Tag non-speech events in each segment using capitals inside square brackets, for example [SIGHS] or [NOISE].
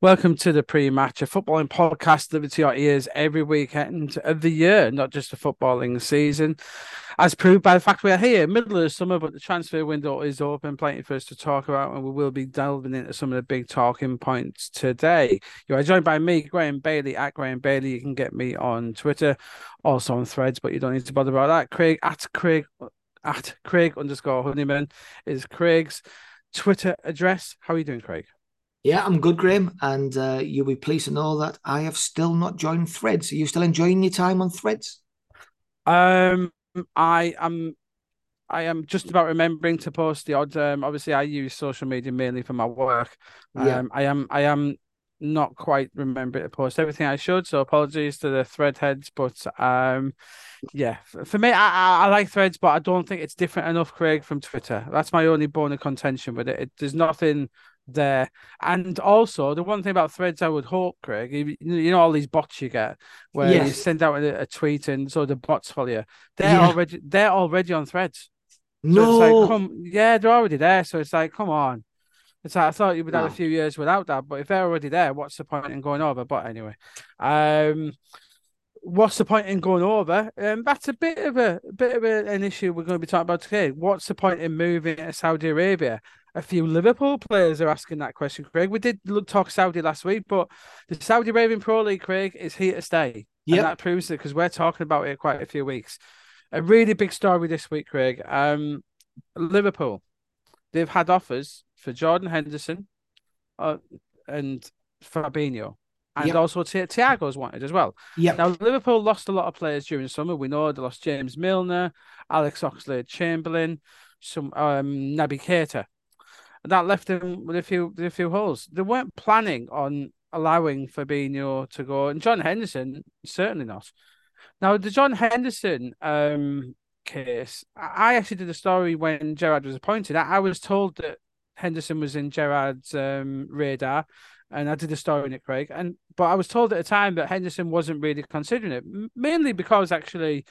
Welcome to the pre-match, a footballing podcast delivered to your ears every weekend of the year, not just the footballing season. As proved by the fact we are here, middle of the summer, but the transfer window is open, plenty for us to talk about, and we will be delving into some of the big talking points today. You are joined by me, Graeme Bailey, at Graeme Bailey. You can get me on Twitter, also on threads, but you don't need to bother about that. Craig at Craig at Craig underscore Honeyman is Craig's Twitter address. How are you doing, Craig? Yeah, I'm good, Graeme, and uh, you'll be pleased to know that I have still not joined Threads. Are you still enjoying your time on Threads? Um, I am. I am just about remembering to post the odd. Um, obviously, I use social media mainly for my work. Um, yeah. I am. I am not quite remembering to post everything I should. So apologies to the thread heads, but um, yeah, for me, I, I like threads, but I don't think it's different enough, Craig, from Twitter. That's my only bone of contention with it. it there's nothing there. And also, the one thing about threads, I would hope, Craig, you, you know, all these bots you get where yes. you send out a, a, tweet and so the bots follow you. They're yeah. already they're already on threads. No, So like, come, yeah, they're already there. So it's like, come on. It's like I thought you would have a few years without that, but if they're already there, what's the point in going over? But anyway, um, what's the point in going over? Um, that's a bit of a, a bit of a, an issue we're going to be talking about today. What's the point in moving to Saudi Arabia? A few Liverpool players are asking that question, Craig. We did look, talk Saudi last week, but the Saudi Arabian Pro League, Craig, is here to stay. Yeah, that proves it because we're talking about it quite a few weeks. A really big story this week, Craig. Um, Liverpool, they've had offers for Jordan Henderson, uh, and Fabinho, and yep. also Ti- Thiago's wanted as well. Yeah. Now Liverpool lost a lot of players during the summer. We know they lost James Milner, Alex Oxlade-Chamberlain, some um Naby Keita that left him with a few with a few holes. They weren't planning on allowing Fabinho to go, and John Henderson certainly not. Now the John Henderson um, case, I actually did a story when Gerrard was appointed. I, was told that Henderson was in Gerrard's um, radar, and I did a story on it, Craig. And but I was told at the time that Henderson wasn't really considering it, mainly because actually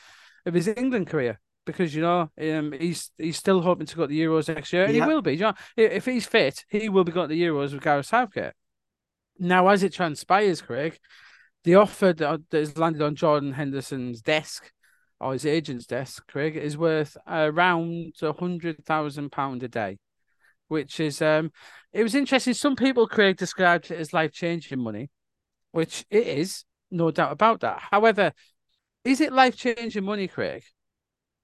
of his England career because you know um, he's he's still hoping to go to the Euros next year, and yeah. he will be. You know, if he's fit, he will be going to the Euros with Gareth Southgate. Now, as it transpires, Craig, the offer that has landed on Jordan Henderson's desk or his agent's desk, Craig, is worth around a hundred thousand pound a day, which is um, it was interesting. Some people, Craig, described it as life changing money, which it is, no doubt about that. However, is it life changing money, Craig?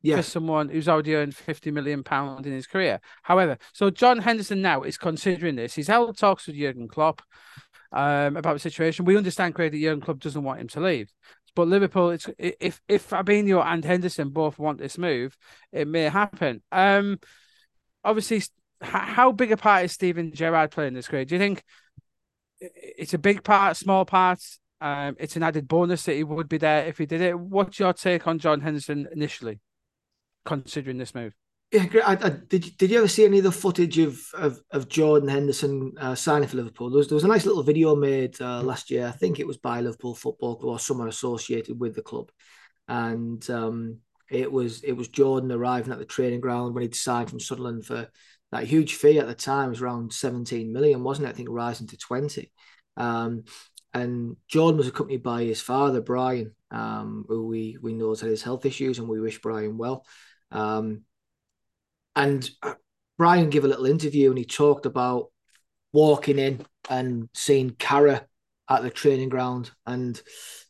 Yeah. for someone who's already earned 50 million pounds in his career. However, so John Henderson now is considering this. He's held talks with Jurgen Klopp um, about the situation. We understand, Craig, that Jurgen Klopp doesn't want him to leave. But Liverpool, it's if if Fabinho and Henderson both want this move, it may happen. Um, obviously, how big a part is Steven Gerrard playing this? Craig, do you think it's a big part, small part? Um, it's an added bonus that he would be there if he did it. What's your take on John Henderson initially? Considering this move. Yeah, I, I, did. Did you ever see any of the footage of of, of Jordan Henderson uh, signing for Liverpool? There was, there was a nice little video made uh, last year. I think it was by Liverpool Football Club or someone associated with the club, and um, it was it was Jordan arriving at the training ground when he'd signed from Sunderland for that huge fee at the time was around 17 million, wasn't it? I think rising to 20. Um, and Jordan was accompanied by his father, Brian, um, who we we know has had his health issues, and we wish Brian well. Um, and Brian gave a little interview and he talked about walking in and seeing Carra at the training ground and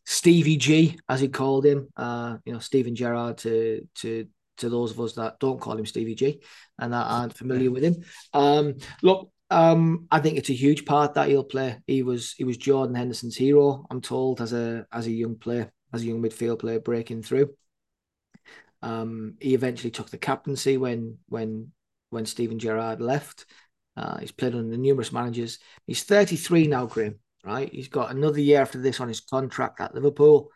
Stevie G, as he called him, uh, you know, Steven Gerrard to to to those of us that don't call him Stevie G and that aren't familiar with him. Um, look, um, I think it's a huge part that he'll play. He was he was Jordan Henderson's hero, I'm told, as a as a young player, as a young midfield player breaking through. Um, he eventually took the captaincy when when when Steven Gerrard left. Uh, he's played under numerous managers. He's 33 now, Graeme. Right, he's got another year after this on his contract at Liverpool.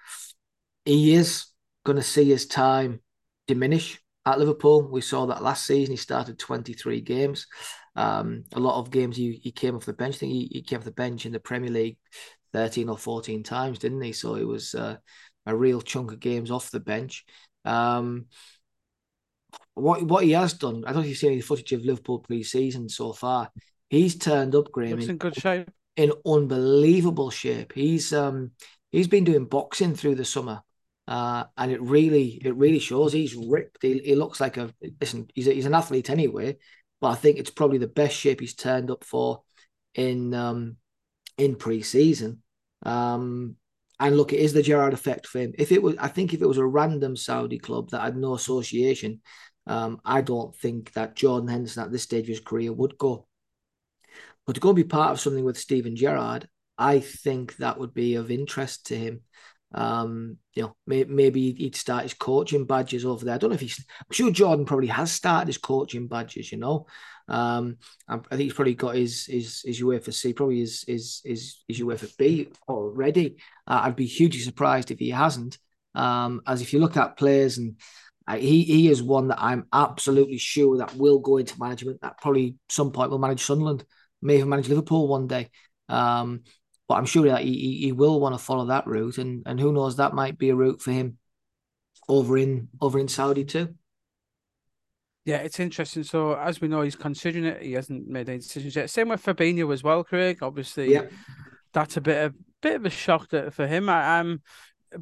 He is going to see his time diminish at Liverpool. We saw that last season. He started 23 games. Um, a lot of games he, he came off the bench. I think he, he came off the bench in the Premier League 13 or 14 times, didn't he? So it was uh, a real chunk of games off the bench. Um, what what he has done, I don't know if you've seen any footage of Liverpool pre-season so far. He's turned up, Graeme. Looks in good shape. in unbelievable shape. He's um he's been doing boxing through the summer. Uh, and it really, it really shows. He's ripped. He, he looks like a listen. He's a, he's an athlete anyway, but I think it's probably the best shape he's turned up for in um, in pre-season. Um, and look, it is the Gerrard effect for him. If it was, I think if it was a random Saudi club that had no association, um, I don't think that Jordan Henderson at this stage of his career would go. But to go and be part of something with Steven Gerrard, I think that would be of interest to him. Um, you know, may, maybe he'd start his coaching badges over there. I don't know if he's. I'm sure Jordan probably has started his coaching badges. You know, um, I, think he's probably got his his his UEFA C, probably his his his, his UEFA B already. Uh, I'd be hugely surprised if he hasn't. Um, as if you look at players and uh, he he is one that I'm absolutely sure that will go into management. That probably some point will manage Sunderland, may even manage Liverpool one day. Um, but I'm sure that he, he will want to follow that route, and and who knows, that might be a route for him over in over in Saudi too. Yeah, it's interesting. So as we know, he's considering it. He hasn't made any decisions yet. Same with Fabinho as well, Craig. Obviously, yeah. that's a bit of bit of a shock for him. I, am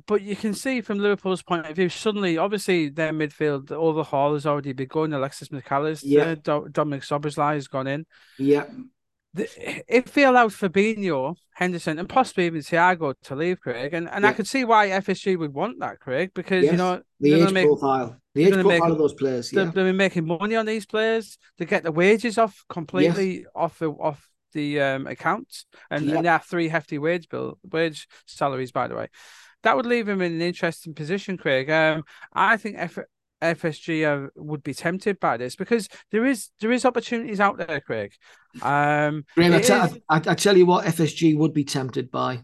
but you can see from Liverpool's point of view, suddenly, obviously, their midfield overhaul has already begun. Alexis Mac Allister, uh, yeah. Dominic Szoboszlai has gone in. Yeah if they allowed Fabinho, Henderson, and possibly even Thiago to leave, Craig, and, and yeah. I could see why FSG would want that, Craig, because yes. you know the age make, profile, the age profile make, of those players. Yeah. They've been making money on these players. They get the wages off completely yes. off the off the um, accounts, and, yeah. and they have three hefty wage bill wage salaries, by the way. That would leave him in an interesting position, Craig. Um, I think F- FSG uh, would be tempted by this because there is there is opportunities out there, Craig. Um, Graeme, I, t- is... I, I tell you what, FSG would be tempted by.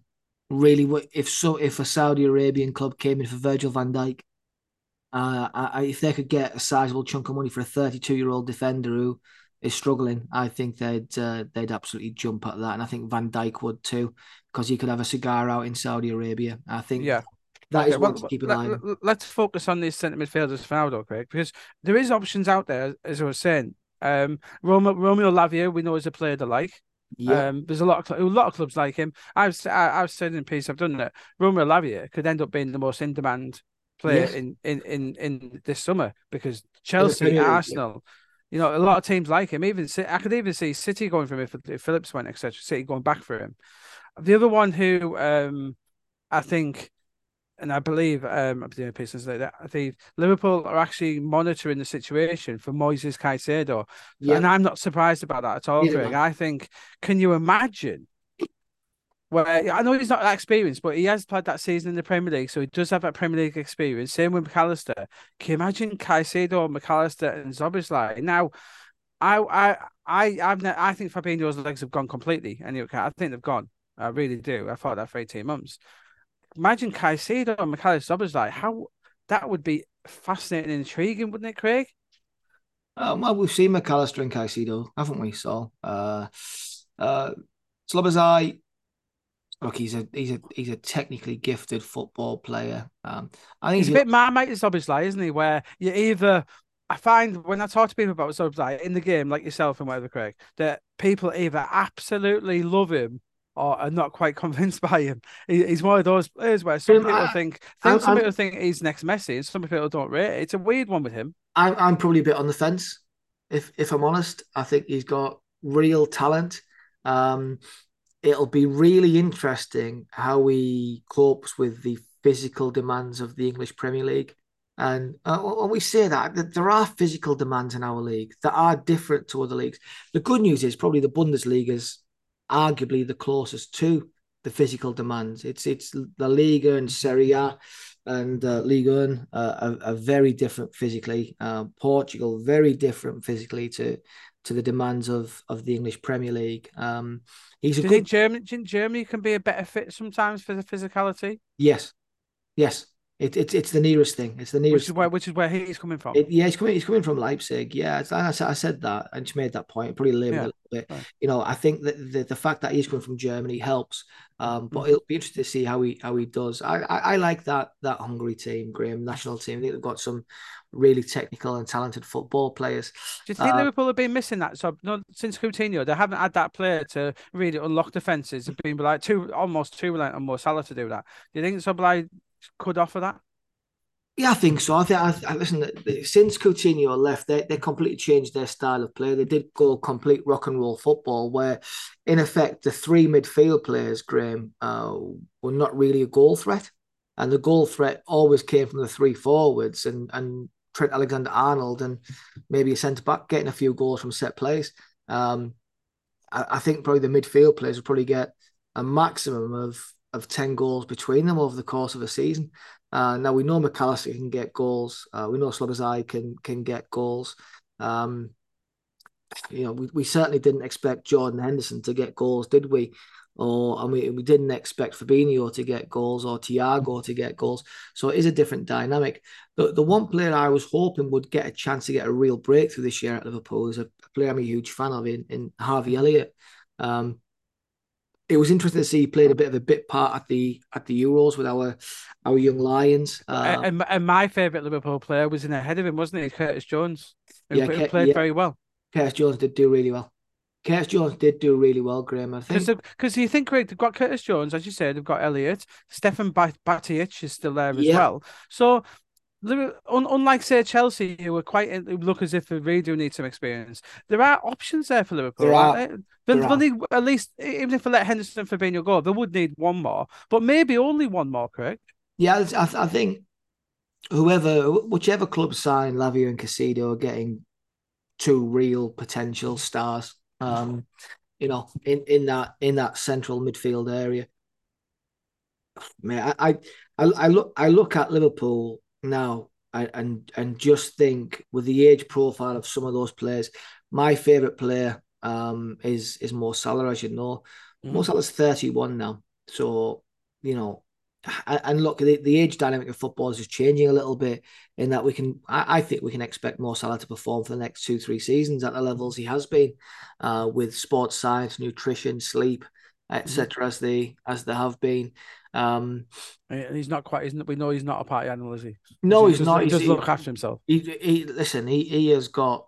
Really, if so, if a Saudi Arabian club came in for Virgil Van Dijk, uh, I, if they could get a sizable chunk of money for a 32 year old defender who is struggling, I think they'd uh, they'd absolutely jump at that, and I think Van Dijk would too, because he could have a cigar out in Saudi Arabia. I think yeah. That okay, is well, to keep an eye on. Let's focus on these centre midfielders for now, though, Craig, because there is options out there, as I was saying. Um, Romeo, Romeo Lavia, we know is a player to like. Yeah. Um, there's a lot of a lot of clubs like him. I've I, I've said in piece, I've done that. Romeo Lavia could end up being the most in demand player yes. in, in in in this summer because Chelsea, Arsenal, you know, a lot of teams like him. Even I could even see City going for him if, Phillips went, etc. City going back for him. The other one who um I think and I believe um, I'm doing pieces like that. I think Liverpool are actually monitoring the situation for Moises Caicedo, yeah. and I'm not surprised about that at all, yeah. Craig. I think, can you imagine? Where I know he's not that experienced, but he has played that season in the Premier League, so he does have that Premier League experience. Same with Mac Allister. Can you imagine Caicedo, Mac Allister, and Szoboszlai? Now, I, I, I, I've, I think Fabinho's legs have gone completely, and I think they've gone. I really do. I thought that for 18 months imagine Caicedo and Mac Allister like how that would be fascinating and intriguing, wouldn't it, Craig? Um, well, we've seen Mac Allister and Caicedo, haven't we? So, uh, uh, Szoboszlai, look, he's a he's a he's a technically gifted football player. Um, I think he's, he's a bit marmite Szoboszlai, isn't he? Where you either I find when I talk to people about Szoboszlai in the game, like yourself and whatever, Craig, that people either absolutely love him or are not quite [LAUGHS] convinced by him. He, he's one of those players where some people I, think, think some people think he's next Messi, and some people don't rate. It's a weird one with him. I'm, I'm probably a bit on the fence, if if I'm honest. I think he's got real talent. Um, it'll be really interesting how he copes with the physical demands of the English Premier League. And uh, when we say that, that, there are physical demands in our league that are different to other leagues. The good news is probably the Bundesliga is arguably the closest to the physical demands. It's it's the Liga and Serie A and uh, uh, are, are, very different physically. Uh, Portugal very different physically to to the demands of of the English Premier League. Um, he's a do good... think Germany, Germany can be a better fit sometimes for the physicality? Yes, yes. It, it, it's the nearest thing. It's the nearest. Which is where, which is where he's coming from. It, yeah, he's coming. He's coming from Leipzig. Yeah, I, I said that. and she made that point. Probably yeah. a little bit. Right. You know, I think that the, the fact that he's coming from Germany helps. Um, but mm it'll be interesting to see how he how he does. I, I, I like that that Hungary team, Graeme national team. I think they've got some really technical and talented football players. Do you think uh, Liverpool have been missing that? So no, since Coutinho, they haven't had that player to really unlock defenses. Have been like too almost too reliant on Mo Salah to do that. Do you think Szoboszlai could offer that? Yeah, I think so. I think I, I listen. Since Coutinho left, they they completely changed their style of play. They did go complete rock and roll football, where in effect the three midfield players, Graeme, uh, were not really a goal threat, and the goal threat always came from the three forwards and and Trent Alexander Arnold and maybe a centre back getting a few goals from set plays. Um, I, I think probably the midfield players will probably get a maximum of of 10 goals between them over the course of a season. Uh, now we know Mac Allister can get goals. Uh, we know Szoboszlai can can get goals. Um, you know, we, we certainly didn't expect Jordan Henderson to get goals, did we? Or and we, we didn't expect Fabinho to get goals or Thiago to get goals. So it is a different dynamic. The the one player I was hoping would get a chance to get a real breakthrough this year at Liverpool is a player I'm a huge fan of in, in Harvey Elliott. Um, it was interesting to see he played a bit of a bit part at the at the Euros with our our young Lions. Um, and, and my favourite Liverpool player was in ahead of him, wasn't he? Curtis Jones. Who, yeah, who played yeah. very well. Curtis Jones did do really well. Curtis Jones did do really well, Graham. I think because you think Craig, they've got Curtis Jones, as you said, they've got Elliott, Stefan Bajcetic is still there as yeah. well. So unlike say Chelsea, who are quite who look as if they really do need some experience, there are options there for Liverpool. There are. There are. They, at least even if they let Henderson and Fabinho go, they would need one more, but maybe only one more. Correct? Yeah, I, I think whoever, whichever club sign Lavia and Caicedo are getting two real potential stars. Um, you know, in, in that in that central midfield area. Man, I, I I look I look at Liverpool now and and just think with the age profile of some of those players, my favorite player um, is is Mo Salah, as you know. Mm. Mo Salah's 31 now. So, you know, and look, the, the age dynamic of football is just changing a little bit in that we can, I, I, think we can expect Mo Salah to perform for the next two, three seasons at the levels he has been uh, with sports science, nutrition, sleep, etc. Mm. as they as they have been. Um, he's not quite. He's not, we know he's not a party animal, is he? No, he's, not. He does look after himself. He, he listen. He he has got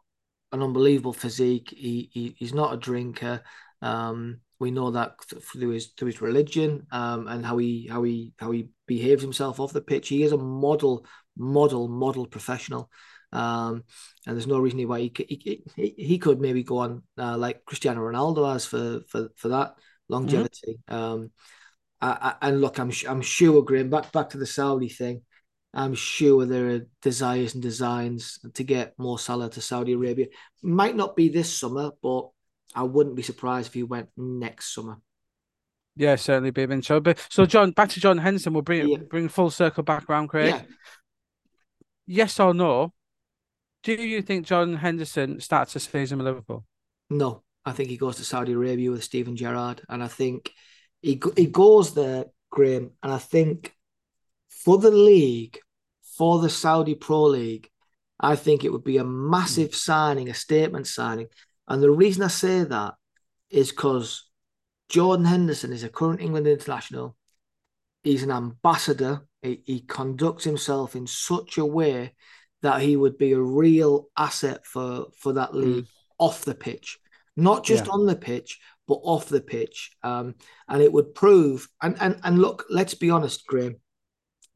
an unbelievable physique. He, he he's not a drinker. Um, we know that through his through his religion um, and how he how he how he behaves himself off the pitch. He is a model model model professional. Um, and there's no reason why he he, he, he could maybe go on uh, like Cristiano Ronaldo has for for for that longevity. Mm-hmm. Um, I, I, and look, I'm I'm sure, Graeme, back back to the Saudi thing. I'm sure there are desires and designs to get more Salah to Saudi Arabia. Might not be this summer, but I wouldn't be surprised if he went next summer. Yeah, certainly be of So, but so John, back to John Henderson. We'll bring yeah. bring full circle back around, Craig. Yeah. Yes or no? Do you think John Henderson starts a season with Liverpool? No, I think he goes to Saudi Arabia with Steven Gerrard, and I think he he goes there, Graeme, and I think for the league, for the Saudi Pro League, I think it would be a massive mm. signing, a statement signing. And the reason I say that is because Jordan Henderson is a current England international. He's an ambassador. He, he conducts himself in such a way that he would be a real asset for for that league mm. off the pitch, not just yeah. on the pitch, but off the pitch. Um, and it would prove, and, and, and look, let's be honest, Graeme,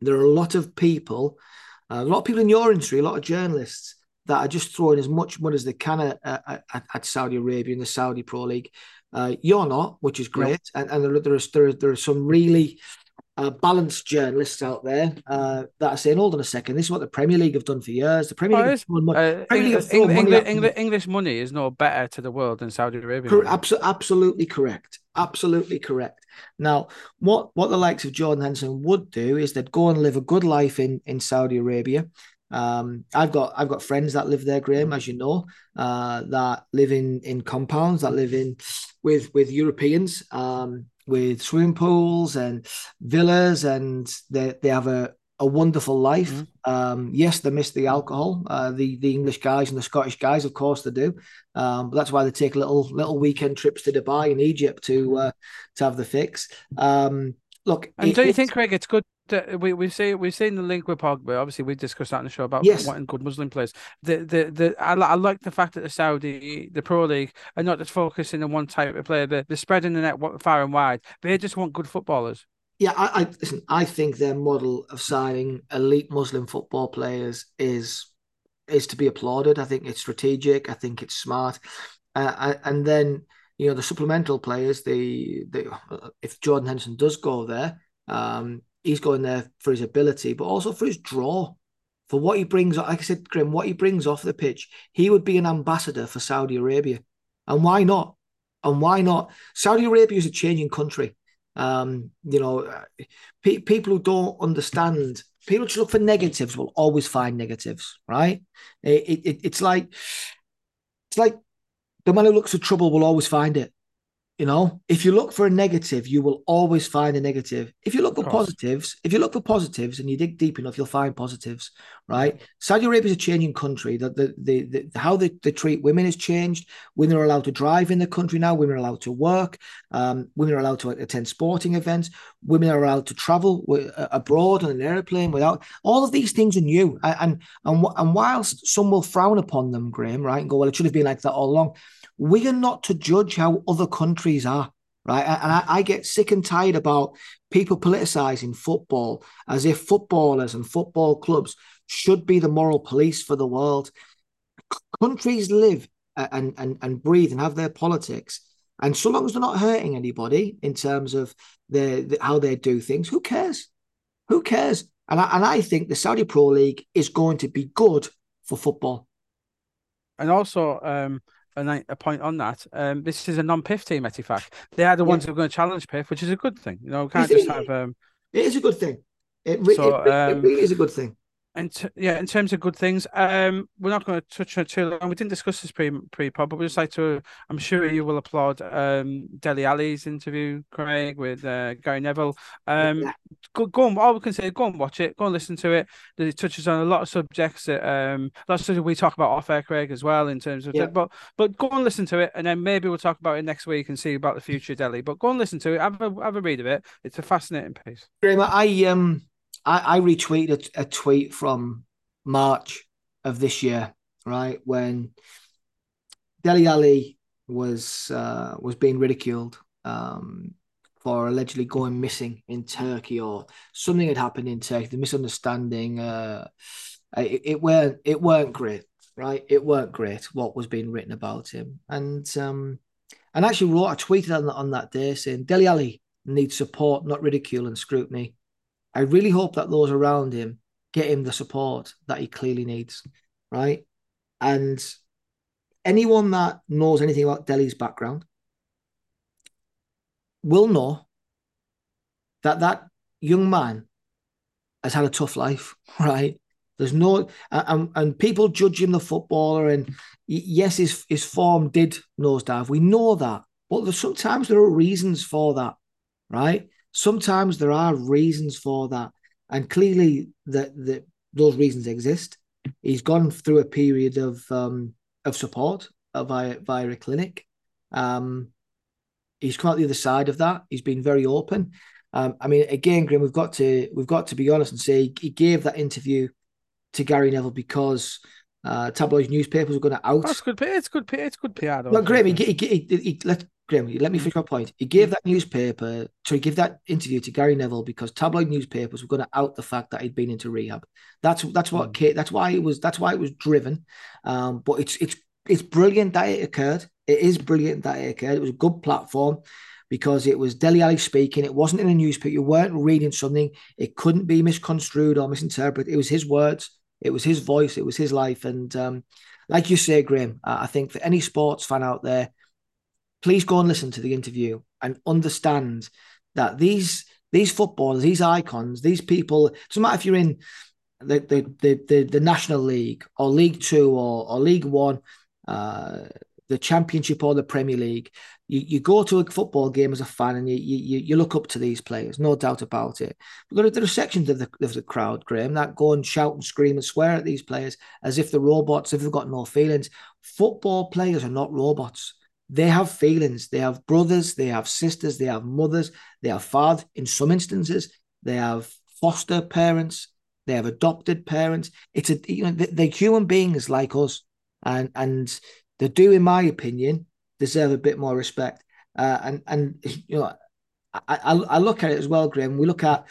there are a lot of people, uh, a lot of people in your industry, a lot of journalists that are just throwing as much money as they can at, at, at Saudi Arabia and the Saudi Pro League. Uh, you're not, which is great. And, and there, there, is, there, there are some really uh, balanced journalists out there uh, that are saying, hold on a second, this is what the Premier League have done for years. The Premier League, oh, money, uh, Premier League English, English, English, English, money is no better to the world than Saudi Arabia. Cor- abso- absolutely correct. Absolutely correct. Now, what, what the likes of Jordan Henderson would do is they'd go and live a good life in, in Saudi Arabia. Um, I've got I've got friends that live there, Graeme, as you know, uh, that live in in compounds, that live in with with Europeans. Um, with swimming pools and villas, and they they have a a wonderful life. Mm-hmm. Um, yes, they miss the alcohol. Uh, the the English guys and the Scottish guys, of course, they do. Um, but that's why they take little little weekend trips to Dubai and Egypt to mm-hmm. uh, to have the fix. Um, look, and it, do you think, Craig, it's good the, we we see we've seen the link with Pogba. Obviously, we discussed that in the show about Yes. wanting good Muslim players. The the the I, I like the fact that the Saudi the Pro League are not just focusing on one type of player. They're, they're spreading the net far and wide. They just want good footballers. Yeah, I, I listen. I think their model of signing elite Muslim football players is is to be applauded. I think it's strategic. I think it's smart. Uh, and then you know the supplemental players. The the if Jordan Henderson does go there, um, he's going there for his ability, but also for his draw, for what he brings. Like I said, Grim, what he brings off the pitch. He would be an ambassador for Saudi Arabia, and why not? And why not? Saudi Arabia is a changing country. Um, you know, pe- people who don't understand, people who look for negatives will always find negatives, right? It, it, it's like it's like the man who looks for trouble will always find it. You know, if you look for a negative, you will always find a negative. If you look for positives, if you look for positives and you dig deep enough, you'll find positives, right? Saudi Arabia is a changing country. That the, the, the, how they, they treat women has changed. Women are allowed to drive in the country now. Women are allowed to work. Um, women are allowed to attend sporting events. Women are allowed to travel abroad on an airplane without. All of these things are new, and and and whilst some will frown upon them, Graeme, right, and go, well, it should have been like that all along we are not to judge how other countries are, right? And I, I, get sick and tired about people politicizing football as if footballers and football clubs should be the moral police for the world. Countries live and, and, and breathe and have their politics. And so long as they're not hurting anybody in terms of their, the, how they do things, who cares? Who cares? And I, and I think the Saudi Pro League is going to be good for football. And also, um, a, a point on that. Um, this is a non-PIF team, Ettifaq. They are the yeah. ones who are going to challenge PIF, which is a good thing. You know, we can't just have. Um... It is a good thing. It, re- so, it, um, it really is a good thing. And t- yeah, in terms of good things, um, we're not going to touch on it too long. We didn't discuss this pre pre pod, but we just like to. I'm sure you will applaud um Dele Alli's interview, Craig, with uh, Gary Neville. Um, yeah. go go on. All we can say, go and watch it. Go and listen to it. That it touches on a lot of subjects that um, lots of we talk about off air, Craig, as well in terms of. Yeah. but but go and listen to it, and then maybe we'll talk about it next week and see about the future Dele. But go and listen to it. Have a have a read of it. It's a fascinating piece. Graeme, I um I, I retweeted a, tweet from March of this year, right when Dele Alli was uh, was being ridiculed um, for allegedly going missing in Turkey or something had happened in Turkey. The misunderstanding. Uh, it, it weren't it weren't great, right? It weren't great what was being written about him, and um, and actually wrote I tweeted on, on that day saying Dele Alli needs support, not ridicule and scrutiny. I really hope that those around him get him the support that he clearly needs, right? And anyone that knows anything about Dele's background will know that that young man has had a tough life, [LAUGHS] right? There's no and, and people judge him the footballer, and yes, his his form did nosedive. We know that, but there's, sometimes there are reasons for that, right? Sometimes there are reasons for that, and clearly that that those reasons exist. He's gone through a period of um, of support via via a clinic. Um, he's come out the other side of that. He's been very open. Um, I mean, again, Grim, we've got to we've got to be honest and say he gave that interview to Gary Neville because uh, tabloid newspapers were going to out. That's good. It's good. It's good PR. Though, no, Graeme, he, he, he, he, let Graeme, let me finish my point. He gave that newspaper to give that interview to Gary Neville because tabloid newspapers were going to out the fact that he'd been into rehab. That's that's what mm. that's why it was that's why it was driven. Um, but it's it's it's brilliant that it occurred. It is brilliant that it occurred. It was a good platform because it was Dele Alli speaking. It wasn't in a newspaper. You weren't reading something. It couldn't be misconstrued or misinterpreted. It was his words. It was his voice. It was his life. And um, like you say, Graeme, I think for any sports fan out there please go and listen to the interview and understand that these these footballers, these icons, these people, doesn't matter if you're in the the the, the, the National League or League Two or, or League One, uh, the Championship or the Premier League, you, you go to a football game as a fan and you, you you look up to these players, no doubt about it. But there are, there are sections of the of the crowd, Graeme, that go and shout and scream and swear at these players as if they're robots, if they've got no feelings. Football players are not robots. They have feelings. They have brothers, they have sisters, they have mothers, they have fathers. In some instances, they have foster parents, they have adopted parents. It's a you know they're human beings like us, and and they do, in my opinion, deserve a bit more respect. Uh, and and you know, I, I, I look at it as well, Graeme. We look at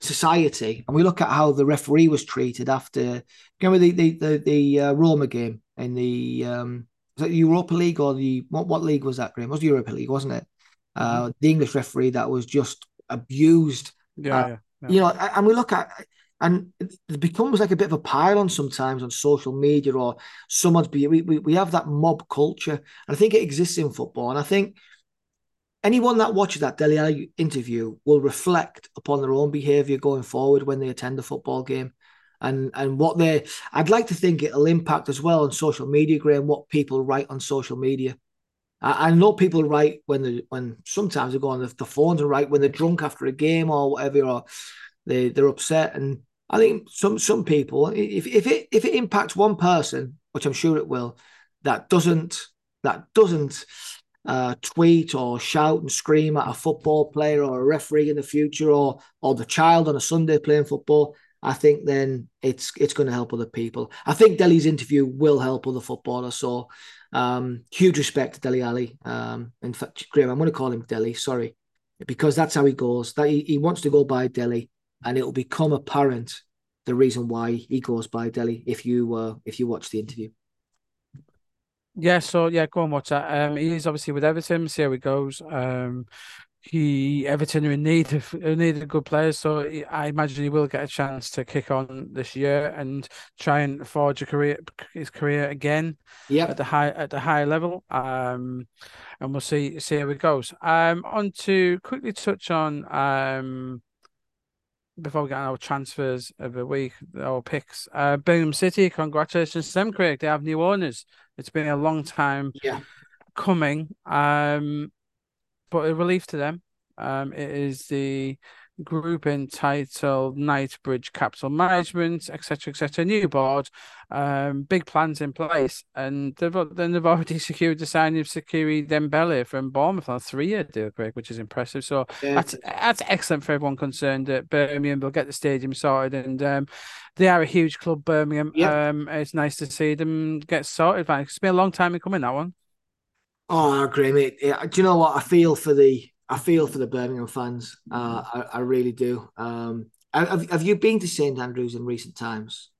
society and we look at how the referee was treated after. Remember the the the, the uh, Roma game in the um, was that Europa League or the what what league was that? Graeme it was the Europa League, wasn't it? Uh, mm-hmm. the English referee that was just abused. Yeah, uh, yeah, yeah. you know, and we look at and it becomes like a bit of a pile-on sometimes on social media or someone's be we, we, we have that mob culture and i think it exists in football and i think anyone that watches that Dele Alli interview will reflect upon their own behavior going forward when they attend a football game and and what they i'd like to think it'll impact as well on social media graeme what people write on social media. I, I know people write when they when sometimes they go on the, the phones and write when they're drunk after a game or whatever or they, they're upset. And I think some some people, if if it if it impacts one person, which I'm sure it will, that doesn't that doesn't uh, tweet or shout and scream at a football player or a referee in the future or or the child on a Sunday playing football, I think then it's it's going to help other people. I think Dele's interview will help other footballers. So um, huge respect to Dele Alli. Um, in fact, Graeme, I'm going to call him Dele. Sorry, because that's how he goes. That he, he wants to go by Dele, and it will become apparent the reason why he goes by Dele if you uh, if you watch the interview. Yeah, so yeah, go and watch that. Um, he's obviously with Everton. See how he goes. Um, he Everton are in need of need of good players, so he, I imagine he will get a chance to kick on this year and try and forge a career his career again. Yeah, at the high at the high level. Um, and we'll see see how it goes. Um, on to quickly touch on um before we get on our transfers of the week, our picks. Uh, Birmingham City, congratulations to them, Craig. They have new owners. It's been a long time yeah. coming, um, but a relief to them. Um, it is the group entitled Knightsbridge Capital Management, etc., etc. New board, um, big plans in place, and they've then they've already [LAUGHS] secured the signing of Siriki Dembele from Bournemouth on a three-year deal, which is impressive. So yeah. that's that's excellent for everyone concerned at Birmingham. They'll get the stadium sorted, and um, they are a huge club, Birmingham. Yeah. Um, it's nice to see them get sorted. It's been a long time in coming that one. Oh, I agree, mate. Yeah, do you know what I feel for the I feel for the Birmingham fans. Uh, I, I, really do. Um, have, have you been to St Andrews in recent times,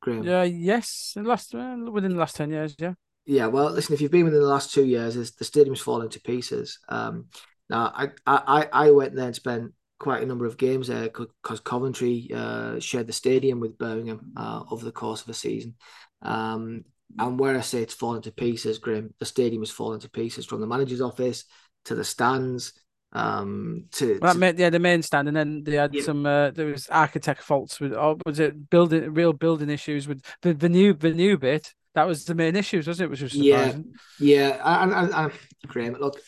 Graeme? Yeah, yes, in last uh, within the last ten years, yeah. Yeah, well, listen, if you've been within the last two years, the stadium's fallen to pieces. Um, now, I, I I went there and spent quite a number of games there because Coventry uh, shared the stadium with Birmingham uh, over the course of a season. Um, and where I say it's falling to pieces, Grim, the stadium is falling to pieces from the manager's office to the stands um to, well, to... yeah the main stand and then they had yeah. some uh, there was architect faults with oh, was it building real building issues with the, the new the new bit that was the main issues wasn't it which was surprising. yeah yeah and, and, and Graeme look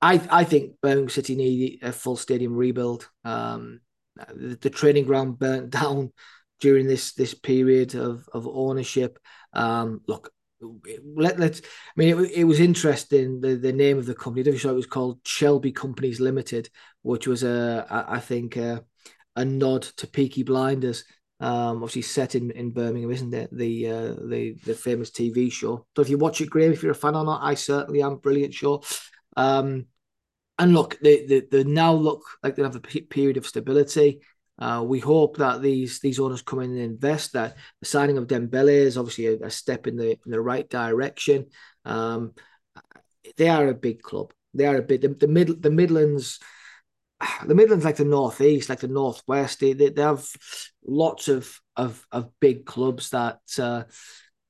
I I think Birmingham City need a full stadium rebuild um the, the training ground burnt [LAUGHS] down during this this period of of ownership um look let let's. I mean, it, it was interesting. The the name of the company. Saw, it was called Shelby Companies Limited, which was a I think a, a nod to Peaky Blinders. Um, obviously set in, in Birmingham, isn't it? The uh, the the famous TV show. So if you watch it, Graeme, if you're a fan or not, I certainly am. Brilliant show. Um, and look, they, they they now look like they have a period of stability. Uh, we hope that these these owners come in and invest. That the signing of Dembele is obviously a, a step in the in the right direction. Um, they are a big club. They are a big the, the mid the Midlands. [SIGHS] The Midlands, like the Northeast, like the Northwest, they, they, they have lots of, of of big clubs that uh,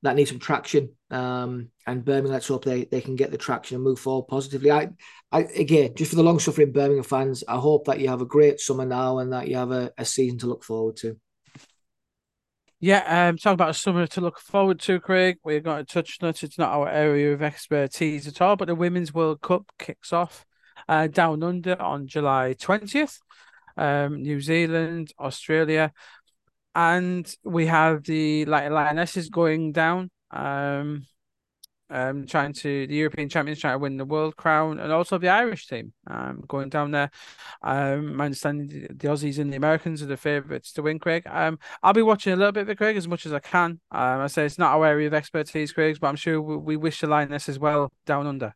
that need some traction. Um, and Birmingham, let's hope they, they can get the traction and move forward positively. I, I again, just for the long suffering Birmingham fans, I hope that you have a great summer now and that you have a, a season to look forward to. Yeah, um, talk about a summer to look forward to, Craig. We're going to touch it. It's not our area of expertise at all, but the Women's World Cup kicks off uh, down under on July 20th. Um, New Zealand, Australia, and we have the like Lionesses going down. Um, um, trying to the European champions trying to win the world crown, and also the Irish team um, going down there. Um, my understanding the, the Aussies and the Americans are the favourites to win, Craig. Um, I'll be watching a little bit of Craig, as much as I can. Um, I say it's not our area of expertise, Craig, but I'm sure we, we wish line this as well down under.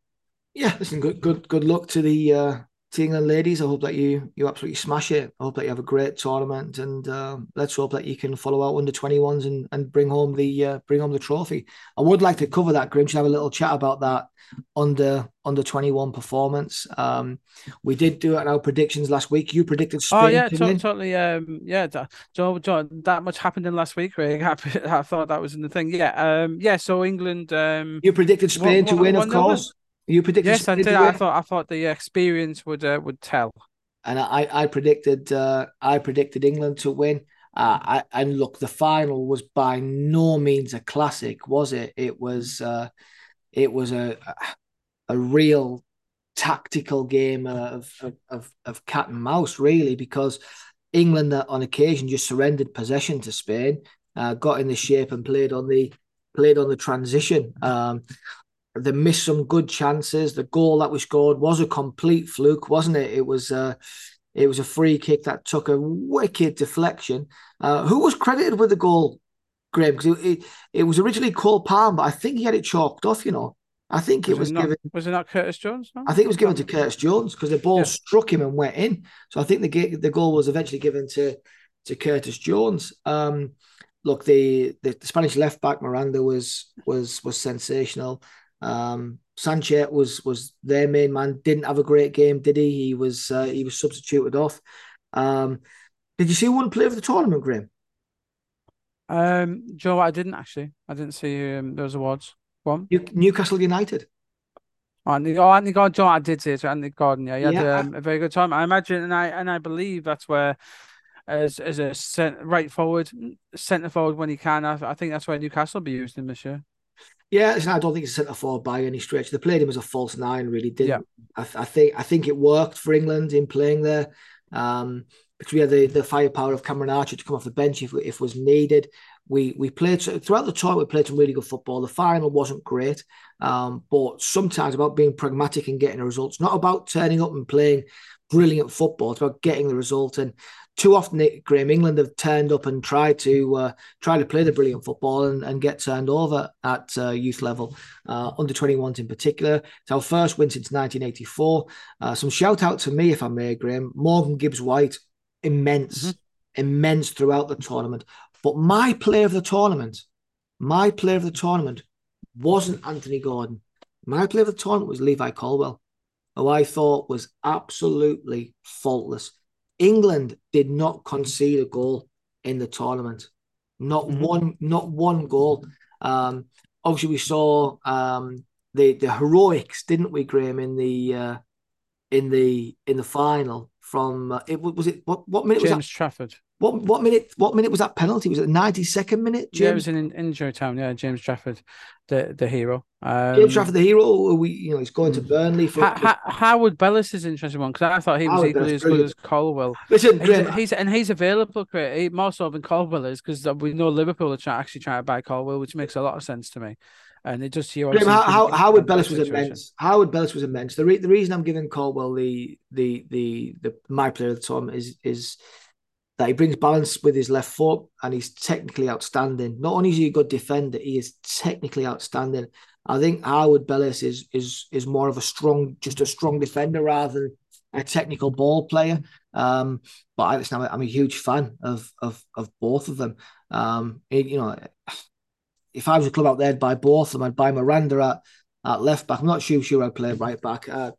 Yeah, listen, good, good, good luck to the uh, to England ladies. I hope that you you absolutely smash it. I hope that you have a great tournament, and uh, let's hope that you can follow out under twenty ones and, and bring home the uh, bring home the trophy. I would like to cover that. Grim should have a little chat about that under under twenty one performance. Um, we did do it in our predictions last week. You predicted Spain. To win. Oh yeah, to totally. Um, yeah, Joe, Joe, that much happened in last week, Craig. [LAUGHS] I, I thought that was in the thing. Yeah, um, yeah. So England. Um, you predicted Spain what, to win, of course. You predicted. Yes, I did. I thought I thought the experience would uh, would tell. And I I predicted uh, I predicted England to win. Uh, I, and look, the final was by no means a classic, was it? It was uh, it was a a real tactical game of, of of cat and mouse, really, because England uh, on occasion just surrendered possession to Spain, uh, got in the shape and played on the played on the transition. Um, they missed some good chances. The goal that we scored was a complete fluke, wasn't it? It was uh, it was a free kick that took a wicked deflection. Uh, who was credited with the goal, Graeme? Because it, it, it, was originally Cole Palmer, but I think he had it chalked off. You know, I think it was, was it not, given. Was it not Curtis Jones? No? I think it was given to Curtis Jones because the ball yeah. struck him and went in. So I think the the goal was eventually given to to Curtis Jones. Um, look, the, the, the Spanish left back Miranda was was was sensational. Um, Sanchez was was their main man. Didn't have a great game, did he? He was uh, he was substituted off. Um, did you see one play of the tournament, Graeme? Um, Joe, I didn't actually. I didn't see um, those awards. One Newcastle United. Anthony, oh, Anthony Gordon, John, I did see it. Anthony Gordon, yeah, he had yeah, um, a very good time. I imagine, and I and I believe that's where, as as a cent, right forward, centre forward when he can. I, I think that's where Newcastle will be using him this year. Yeah, I don't think it's a centre forward by any stretch. They played him as a false nine, really did. Yeah. I, I, think I think it worked for England in playing there um, because we had the, the firepower of Cameron Archer to come off the bench if if was needed. We we played throughout the tournament. We played some really good football. The final wasn't great, um, but sometimes about being pragmatic and getting the results. Not about turning up and playing brilliant football. It's about getting the result. And too often, Graeme England have turned up and tried to uh, try to play the brilliant football and, and get turned over at uh, youth level, uh, under 21s in particular. It's our first win since 1984. Uh, some shout out to me, if I may, Graeme. Morgan Gibbs White, immense, mm-hmm. immense throughout the tournament. But my player of the tournament, my player of the tournament wasn't Anthony Gordon. My player of the tournament was Levi Colwill, who I thought was absolutely faultless. England did not concede a goal in the tournament. Not mm-hmm. one, not one goal. Um, obviously, we saw um, the the heroics, didn't we, Graeme, in the uh, in the in the final from uh, it was it what what minute James was that? Trafford. What what minute? What minute was that penalty? Was it the ninety second minute? James? Yeah, it was in injury time. Yeah, James Trafford, the the hero. Um, James Trafford, the hero. We you know he's going to Burnley for. Ha- ha- Harwood Bellis is an interesting one because I thought he was Harwood equally as good as Colwill. Listen, he's, he's, and he's available, he, more so than Colwill is because we know Liverpool are try, actually trying to buy Colwill, which makes a lot of sense to me. And it just you. Graeme, how, Harwood Bellis was immense. Harwood Bellis was immense. The re- the reason I'm giving Colwill the the the the my player of the time is is that he brings balance with his left foot and he's technically outstanding. Not only is he a good defender, he is technically outstanding. I think Harwood Bellis is is is more of a strong, just a strong defender rather than a technical ball player. Um, but I'm a huge fan of of of both of them. Um, it, you know, if I was a club out there, I'd buy both of them. I'd buy Miranda at at left back. I'm not sure sure I'd play right back. Uh,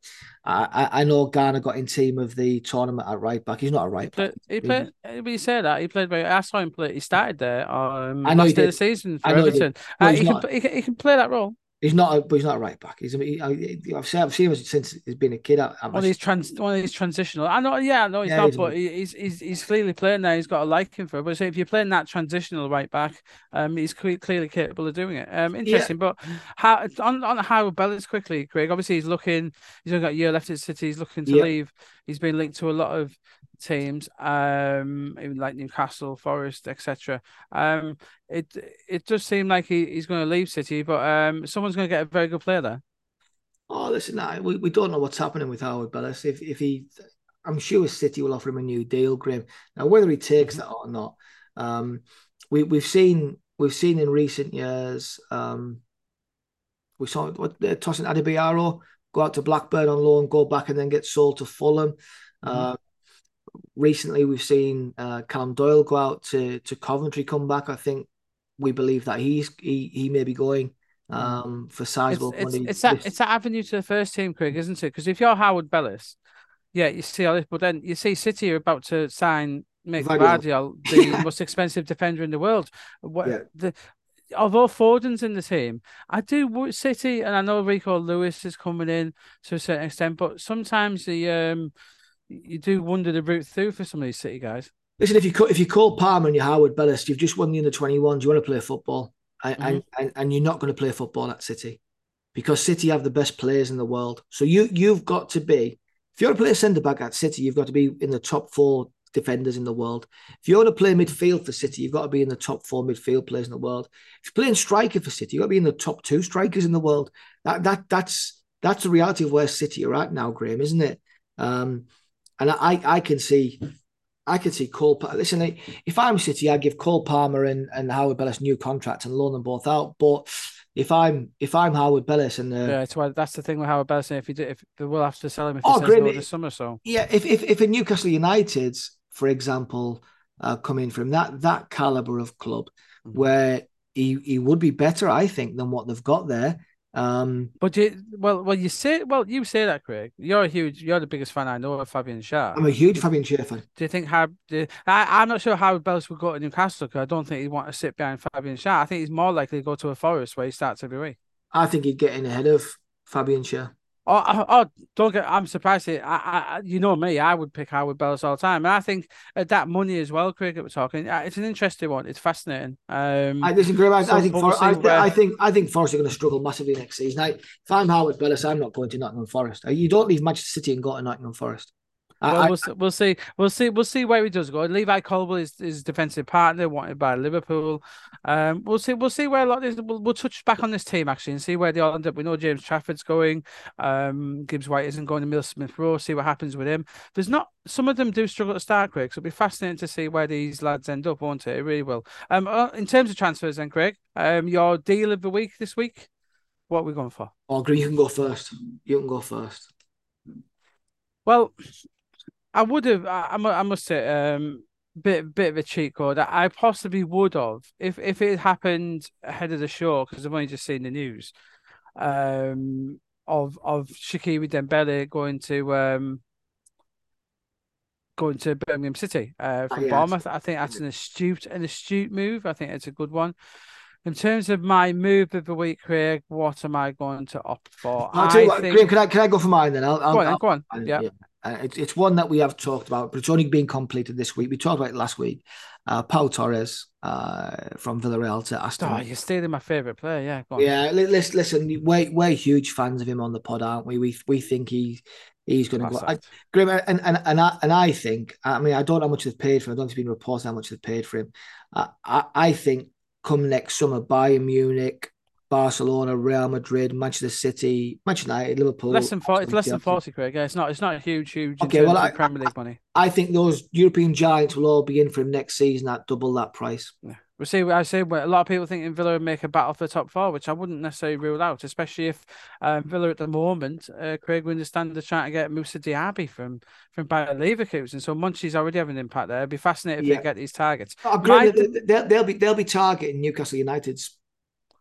I I know Garner got in team of the tournament at right back. He's not a right back. He played. He, he said that he played very. I saw him play. He started there. Um, I know last day of the season for Everton. He, uh, he, can, he, can, he can play that role. He's not, a, but he's not a right back. He's. He, I've seen, I've seen him since he's been a kid. one of these trans, one of these transitional. I know, yeah, no, he's yeah, not, he's but he's, he's he's clearly playing there. He's got a liking for it. But so if you're playing that transitional right back, um, he's clearly capable of doing it. Um, interesting. Yeah. But how on on how Bellis quickly, Craig. Obviously, he's looking. He's only got a year left at City. He's looking to yeah. leave. He's been linked to a lot of teams, um, even like Newcastle, Forest, etc. Um, it it does seem like he, he's going to leave City, but um, someone's going to get a very good player there. Oh, listen, we, we don't know what's happening with Harwood Bellis. If if he, I'm sure City will offer him a new deal, Graeme. Now, whether he takes mm-hmm. that or not, um, we we've seen we've seen in recent years. Um, we saw what uh, Tosin Adarabioyo go out to Blackburn on loan, go back and then get sold to Fulham. Mm-hmm. Uh, recently, we've seen uh, Callum Doyle go out to to Coventry, come back. I think we believe that he's he he may be going um, for sizable it's, money. It's, it's that it's that avenue to the first team, Craig, isn't it? Because if you're Harwood Bellis, yeah, you see all this, but then you see City are about to sign Mick Gvardiol, the yeah. [LAUGHS] most expensive defender in the world. What yeah. the although Foden's in the team, I do City, and I know Rico Lewis is coming in to a certain extent, but sometimes the um you do wonder the route through for some of these City guys. Listen, if you if you Cole Palmer and you're Harwood Bellis, you've just won the under ones. You want to play football, and, mm-hmm. and and you're not going to play football at City because City have the best players in the world. So you you've got to be if you want to play a centre back at City, you've got to be in the top four defenders in the world. If you want to play midfield for City, you've got to be in the top four midfield players in the world. If you're playing striker for City, you've got to be in the top two strikers in the world. That that that's that's the reality of where City are at now, Graeme, isn't it? Um, and I I can see I can see Cole. Listen, if I'm City, I'd give Cole Palmer and, and Harwood Bellis new contracts and loan them both out. But if I'm if I'm Harwood Bellis and uh, yeah, it's why that's the thing with Harwood Bellis. If you do, if they will have to sell him if oh, he this summer, so yeah, if if if a Newcastle United's for example, uh, coming from that that caliber of club, mm-hmm. where he he would be better, I think, than what they've got there. Um, but you, well, well, you say, well, you say that, Craig. You're a huge, you're the biggest fan I know of Fabian Schär. I'm a huge Fabian Schär fan. Do you think how? Do, I, I'm not sure how Bellis would go to Newcastle because I don't think he'd want to sit behind Fabian Schär. I think he's more likely to go to a Forest where he starts every week. I think he'd get in ahead of Fabian Schär. Oh, oh, oh, don't get. I'm surprised. I, I, you know me. I would pick Harwood Bellis all the time, and I think at that money as well. Cricket we're talking. Uh, it's an interesting one. It's fascinating. Um, I disagree. I, so I think. For, I, where... I, think. I think Forest are going to struggle massively next season. I, if I'm Harwood Bellis, I'm not going to Nottingham Forest. Uh, you don't leave Manchester City and go to Nottingham Forest. Well, I, we'll, we'll see. We'll see. We'll see where he does go. Levi Colwill is his defensive partner, wanted by Liverpool. Um, we'll see. We'll see where a lot of this. We'll, we'll touch back on this team actually and see where they all end up. We know James Trafford's going. Um, Gibbs White isn't going to Emile Smith Rowe. See what happens with him. There's not. Some of them do struggle to start, Craig. So it'll be fascinating to see where these lads end up, won't it? It really will. Um, uh, in terms of transfers, then, Craig, um, your deal of the week this week. What are we going for? Oh, Green, you can go first. You can go first. Well, I would have. I, I must say, um, bit bit of a cheat code. I possibly would have if if it happened ahead of the show because I've only just seen the news. Um, of of Siriki Dembele going to um going to Birmingham City uh, from oh, Bournemouth. I think that's an astute an astute move. I think it's a good one. In terms of my move of the week, Craig, what am I going to opt for? I'll tell you what, think... Graeme, can I can I go for mine then? I'll, I'll go on, I'll, go on. yeah. yeah. Uh, it, it's one that we have talked about, but it's only been completed this week. We talked about it last week. Uh, Pau Torres uh, from Villarreal to Aston. Oh, you're stealing my favourite player. Yeah, yeah. Listen, listen, we're, we're huge fans of him on the pod, aren't we? We we think he he's going to go. I, and and and I, and I think, I mean, I don't know how much they've paid for him. I don't think it's been reported how much they've paid for him. I, I, I think come next summer, Bayern Munich, Barcelona, Real Madrid, Manchester City, Manchester United, Liverpool. Less than forty. It's less than forty, Craig. Yeah, it's not. It's not a huge, huge. Okay, well, I, Premier League money. I think those European giants will all be in for him next season at double that price. Yeah. We see. I say a lot of people think Villa would make a battle for top four, which I wouldn't necessarily rule out, especially if um, Villa at the moment, uh, Craig, we understand they're trying to get Moussa Diaby from from Bayer Leverkusen. So Monchi's already having an impact there. It'd be fascinating if yeah. they get these targets. Oh, My... they'll, they'll be they'll be targeting Newcastle United's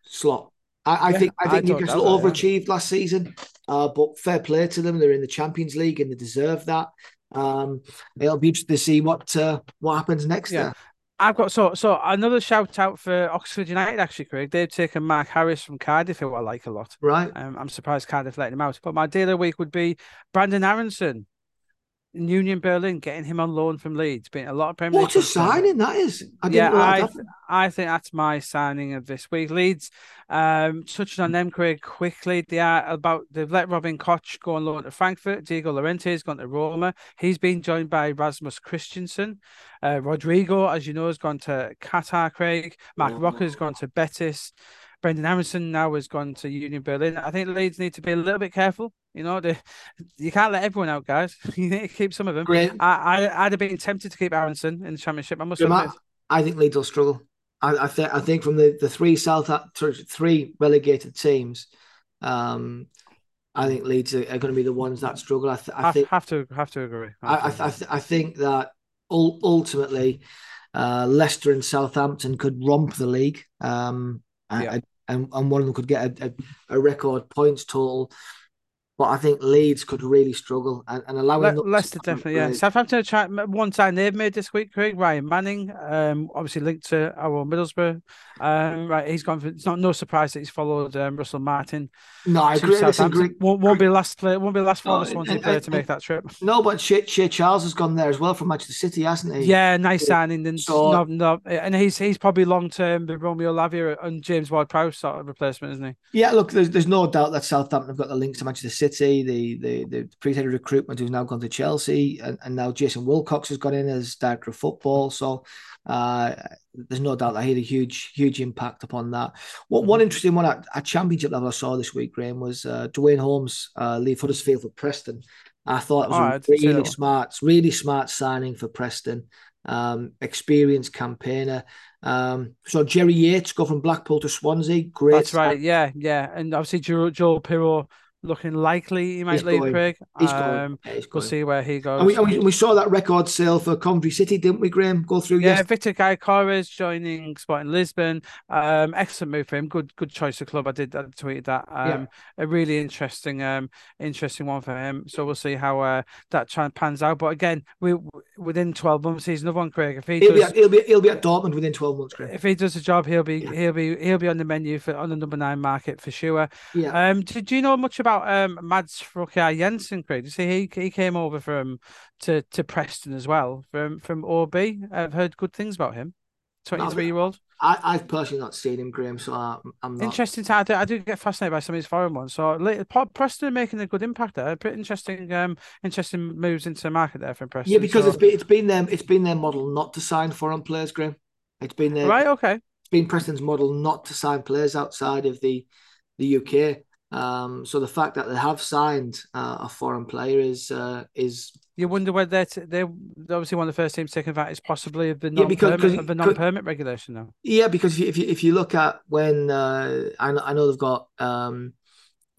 slot I, I yeah, think I think I Newcastle overachieved yeah. last season, uh, but fair play to them. They're in the Champions League and they deserve that. Um, it'll be interesting to see what uh, what happens next yeah. I've got so so another shout out for Oxford United actually, Craig. They've taken Mark Harris from Cardiff, who I like a lot. Right. Um, I'm surprised Cardiff let him out. But my deal of the week would be Brenden Aaronson Union Berlin getting him on loan from Leeds, being a lot of Premier What a signing that is! I yeah, I, I think that's my signing of this week. Leeds, um, touching on them, Craig, quickly. They are about they've let Robin Koch go on loan to Frankfurt. Diego Llorente has gone to Roma. He's been joined by Rasmus Kristensen. Uh, Rodrigo, as you know, has gone to Qatar. Craig Marc oh. Roca has gone to Betis. Brenden Aaronson now has gone to Union Berlin. I think Leeds need to be a little bit careful. You know, they, you can't let everyone out, guys. [LAUGHS] you need to keep some of them. Great. I, I, would have been tempted to keep Aaronson in the Championship. I must admit. I think Leeds will struggle. I, I think I think from the, the three South three relegated teams, um, I think Leeds are, are, going to be the ones that struggle. I, th- I have, think have to have to agree. Have I, to agree. I, I, think that ultimately, uh, Leicester and Southampton could romp the league. Um, yeah. and, and one of them could get a, a, a record points total but I think Leeds could really struggle and, and allowing Le- Leicester definitely, yeah. Southampton tried one time they've made this week, Craig Ryan Manning, um, obviously linked to our Middlesbrough. Um, right, he's gone. For, it's not no surprise that he's followed um, Russell Martin. No, I agree. Listen, won't, won't be last player. Won't be last no, Swansea player to make that trip. No, but Shea, Shea, Charles has gone there as well from Manchester City, hasn't he? Yeah, nice signing. And so, no, no, and he's he's probably long term the Romeo Lavia and James Ward-Prowse sort of replacement, isn't he? Yeah, look, there's there's no doubt that Southampton have got the links to Manchester City. The the the pre-head recruitment who's now gone to Chelsea, and, and now Jason Wilcox has gone in as director of football. So uh, there's no doubt that he had a huge, huge impact upon that. What one interesting one at, at championship level I saw this week, Graeme, was uh, Duane Holmes uh, leave Huddersfield for Preston. I thought it was oh, a really smart, really smart signing for Preston. Um, experienced campaigner. Um, so Jerry Yates go from Blackpool to Swansea. Great. That's right. Yeah, yeah, and obviously Joe, Joel Piroe looking likely he might he's leave going. Craig. He's um. Yeah, he's we'll see where he goes. And we, and we, we, saw that record sale for Coventry City, didn't we, Graeme? Go through. Yeah. Viktor Gyökeres joining Sporting Lisbon. Um, excellent move for him. Good, good choice of club. I did I tweeted that. Um, yeah. a really interesting, um, interesting one for him. So we'll see how uh, that pans out. But again, we within twelve months, he's another one, Craig. If he he'll does, be at, he'll be he'll be at Dortmund within twelve months, Craig. If he does the job, he'll be yeah. he'll be he'll be on the menu for on the number nine market for sure. Yeah. Um, you know much about um Mads Frøkjær Jensen, Craig. You see, he he came over from to to Preston as well from from OB. I've heard good things about him. Twenty three year old. I, I've personally not seen him, Graeme, so I'm, I'm not... interesting. To, I, do, I do get fascinated by some of his foreign ones. So Preston making a good impact there. Pretty interesting, um, interesting moves into the market there from Preston. Yeah, because so... it's been it's been them it's been their model not to sign foreign players, Graeme. It's been their right. Okay. It's been Preston's model not to sign players outside of the the UK. Um, so the fact that they have signed uh, a foreign player is uh, is you wonder whether they're, t- they're obviously one of the first teams taking advantage possibly of the non-permit, yeah, of the non-permit regulation now. Yeah, because if you, if you, if you look at when uh, I, know, I know they've got um,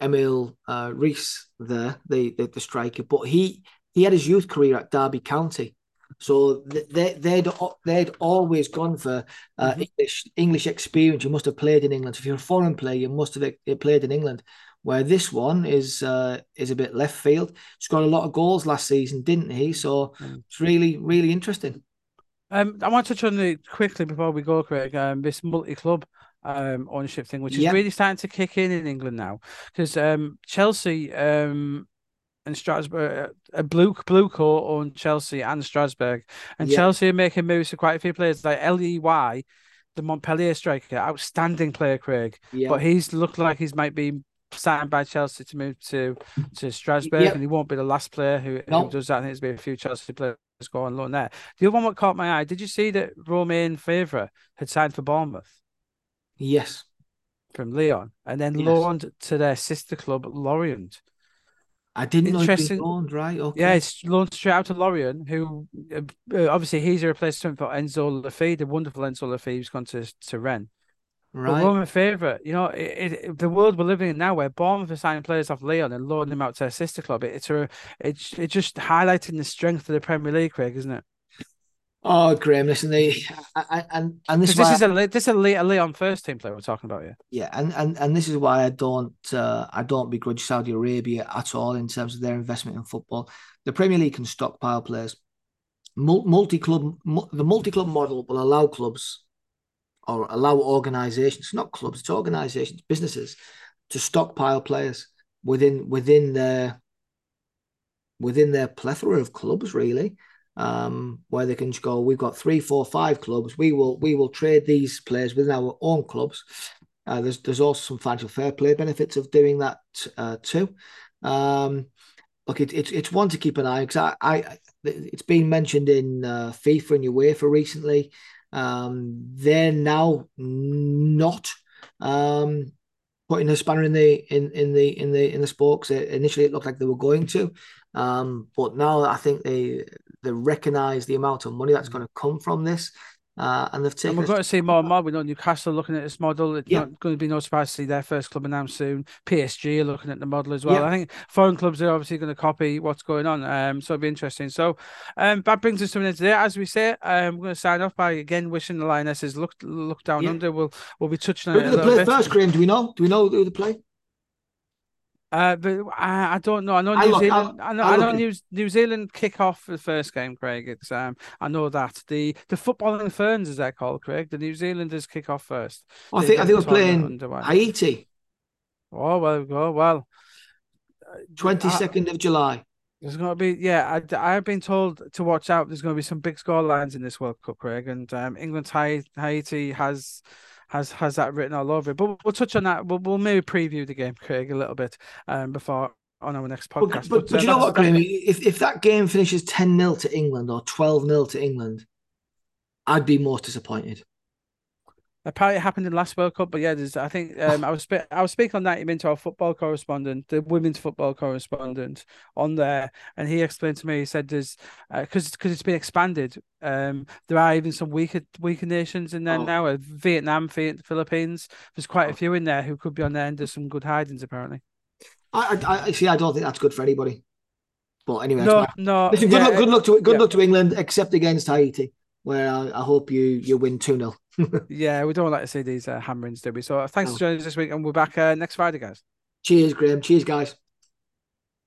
Emil uh, Riis there, the, the, the striker, but he he had his youth career at Derby County. So they they'd they'd always gone for uh, mm-hmm. English English experience. You must have played in England. So if you're a foreign player, you must have played in England. Where this one is uh, is a bit left field. Scored a lot of goals last season, didn't he? So mm. it's really really interesting. Um, I want to touch on it quickly before we go, Craig. Um, this multi-club um ownership thing, which is yep. really starting to kick in in England now, because um Chelsea um and Strasbourg, uh, a blue blue coat on Chelsea and Strasbourg, and yeah. Chelsea are making moves for quite a few players like Ley, the Montpellier striker, outstanding player, Craig. Yeah. But he's looked like he's might be signed by Chelsea to move to to Strasbourg, yeah. and he won't be the last player who, no. who does that. I think there's been a few Chelsea players go on loan there. The other one that caught my eye, did you see that Romain Faivre had signed for Bournemouth? Yes. From Lyon, and then yes. loaned to their sister club Lorient. I didn't Interesting. know loaned, right? Okay. Yeah, it's loaned straight out to Lorient, who uh, obviously he's a replacement for Enzo Fée, the wonderful Enzo Fée who's gone to, to Rennes. Right. But my favourite, you know, it, it, the world we're living in now, where Bournemouth are signing players off Lyon and loaning them out to their sister club, it, it's a, it's it's just highlighting the strength of the Premier League, Craig, isn't it? Oh, Graeme, listen, they and and this, this is a this is a Lyon first team player we're talking about, yeah. Yeah, and and and this is why I don't uh, I don't begrudge Saudi Arabia at all in terms of their investment in football. The Premier League can stockpile players. Multi club, the multi club model will allow clubs or allow organisations, not clubs, it's organisations, businesses, to stockpile players within within their within their plethora of clubs, really, um, where they can go. We've got three, four, five clubs. We will we will trade these players within our own clubs. Uh, there's there's also some financial fair play benefits of doing that uh, too. Um, look, it, it's it's one to keep an eye because I, I it's been mentioned in uh, FIFA and UEFA recently. Um, they're now not um, putting a spanner in the in in the in the in the spokes. Initially, it looked like they were going to, um, but now I think they they recognise the amount of money that's going to come from this. Uh, and they've taken. And we're going to see more and more. We know Newcastle looking at this model. It's yeah. not going to be no surprise to see their first club announced soon. PSG are looking at the model as well. Yeah. I think foreign clubs are obviously going to copy what's going on. Um, so it'll be interesting. So, um, that brings us to an end today. As we say, um, we're going to sign off by again wishing the Lionesses look look down yeah. under. We'll we'll be touching on who it. Who do they play bit. first, Graeme? Do we know? Do we know who they play? Uh, but I, I don't know. I know I New look, Zealand. I, I know. I, know New, New Zealand kick off the first game, Craig. It's um. I know that the the footballing ferns, as they're called, Craig. The New Zealanders kick off first. I think I think we're playing Haiti. Oh well, oh well. Twenty second of July. There's going to be, yeah, I, I've been told to watch out. There's going to be some big score lines in this World Cup, Craig, and um, England Haiti has has has that written all over it. But we'll touch on that. We'll, we'll maybe preview the game, Craig, a little bit um, before on our next podcast. But, but, but, but you know what, Graeme? If if that game finishes ten 0 to England or twelve 0 to England, I'd be more disappointed. Apparently, it happened in the last World Cup, but yeah, there's. I think um, I was spe- I was speaking on that into our football correspondent, the women's football correspondent, on there, and he explained to me. He said there's because uh, because it's been expanded. Um, there are even some weaker weaker nations in there oh. now. Uh, Vietnam, Philippines. There's quite a few in there who could be on there, and there's some good hidings apparently. I, I, I see. I don't think that's good for anybody. But anyway, no, no. Listen, good yeah, luck. Good luck to good yeah. luck to England, except against Haiti, where I, I hope you you win two 0 [LAUGHS] yeah, we don't like to see these uh, hammerings, do we? So thanks for joining us this week, and we're back uh, next Friday, guys. Cheers, Graeme. Cheers, guys.